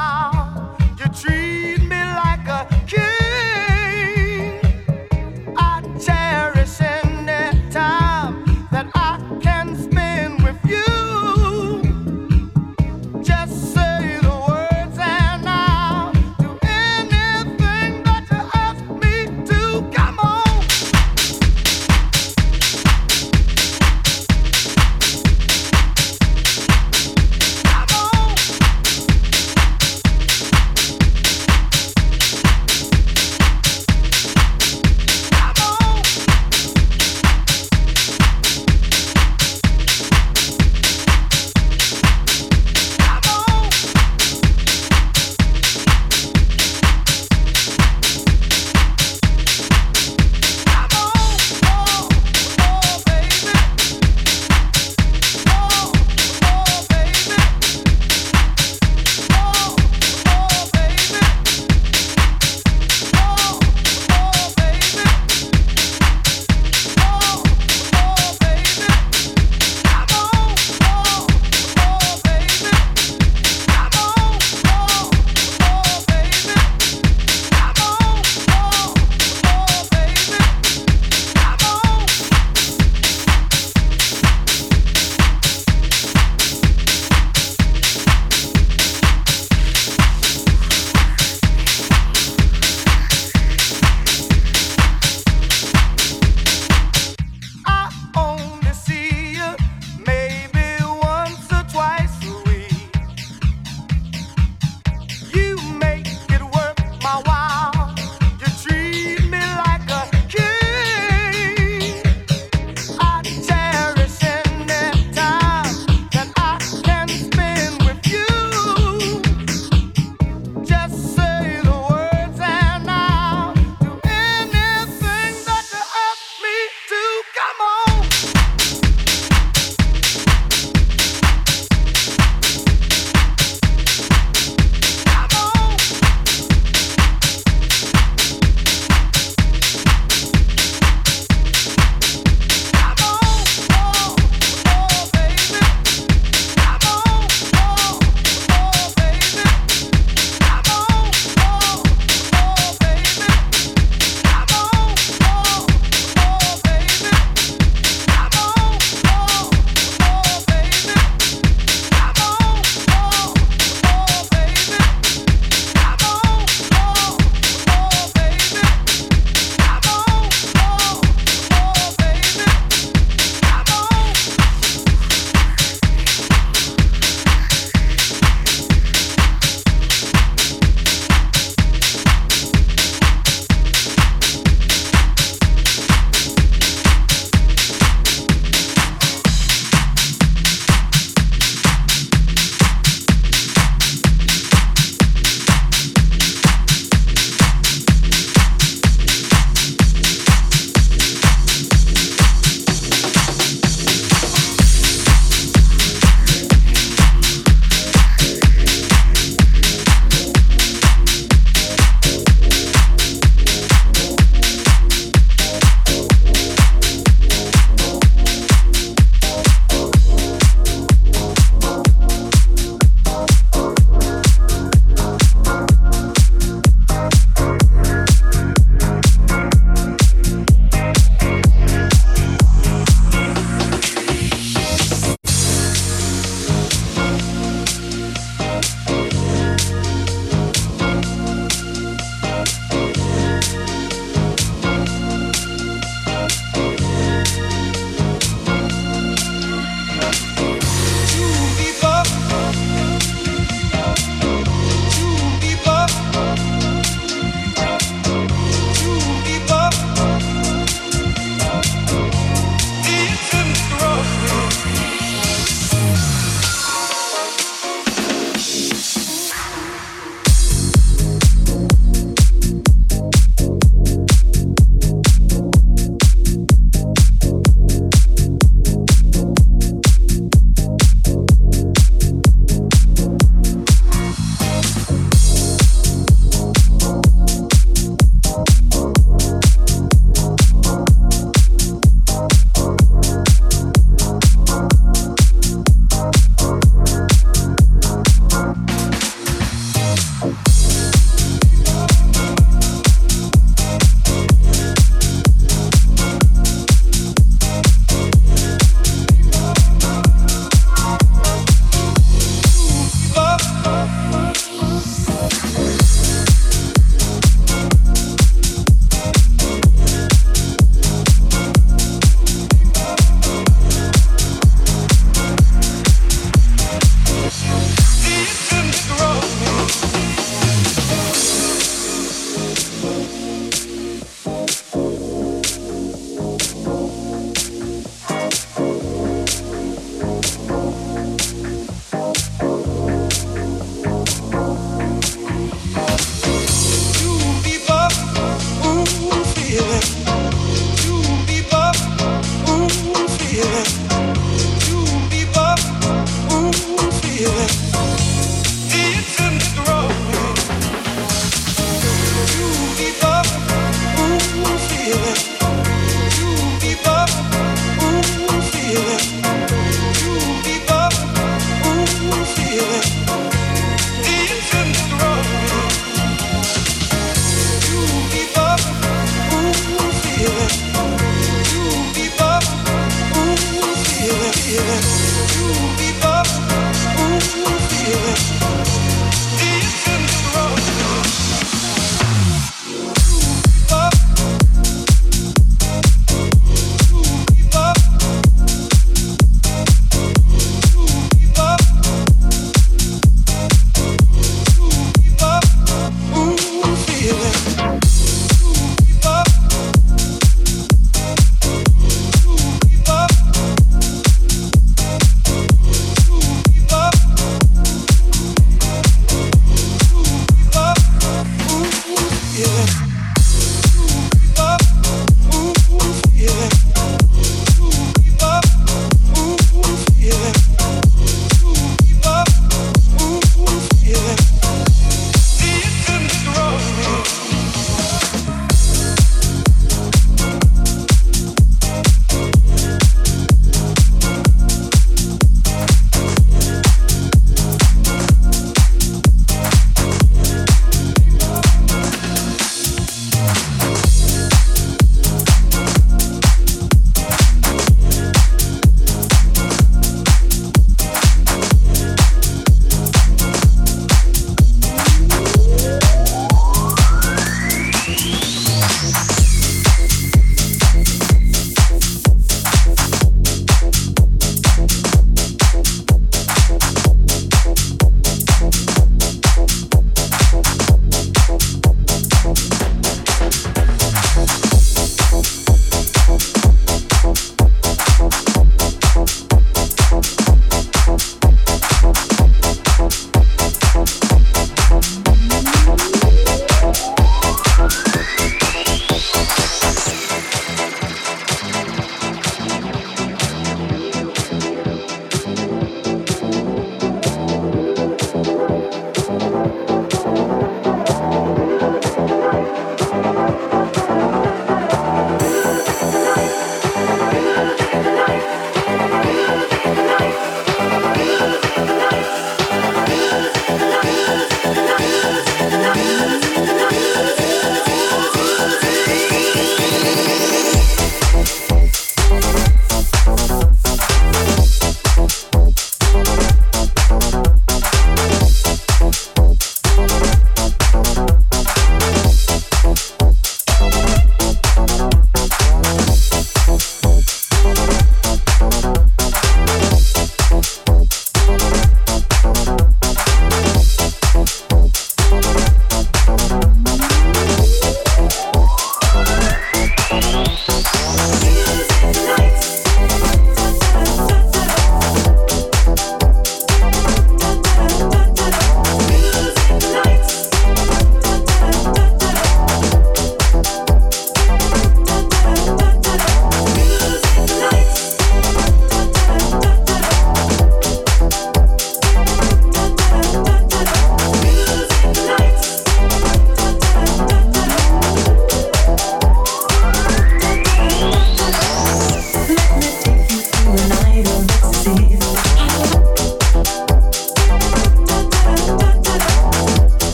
how you treat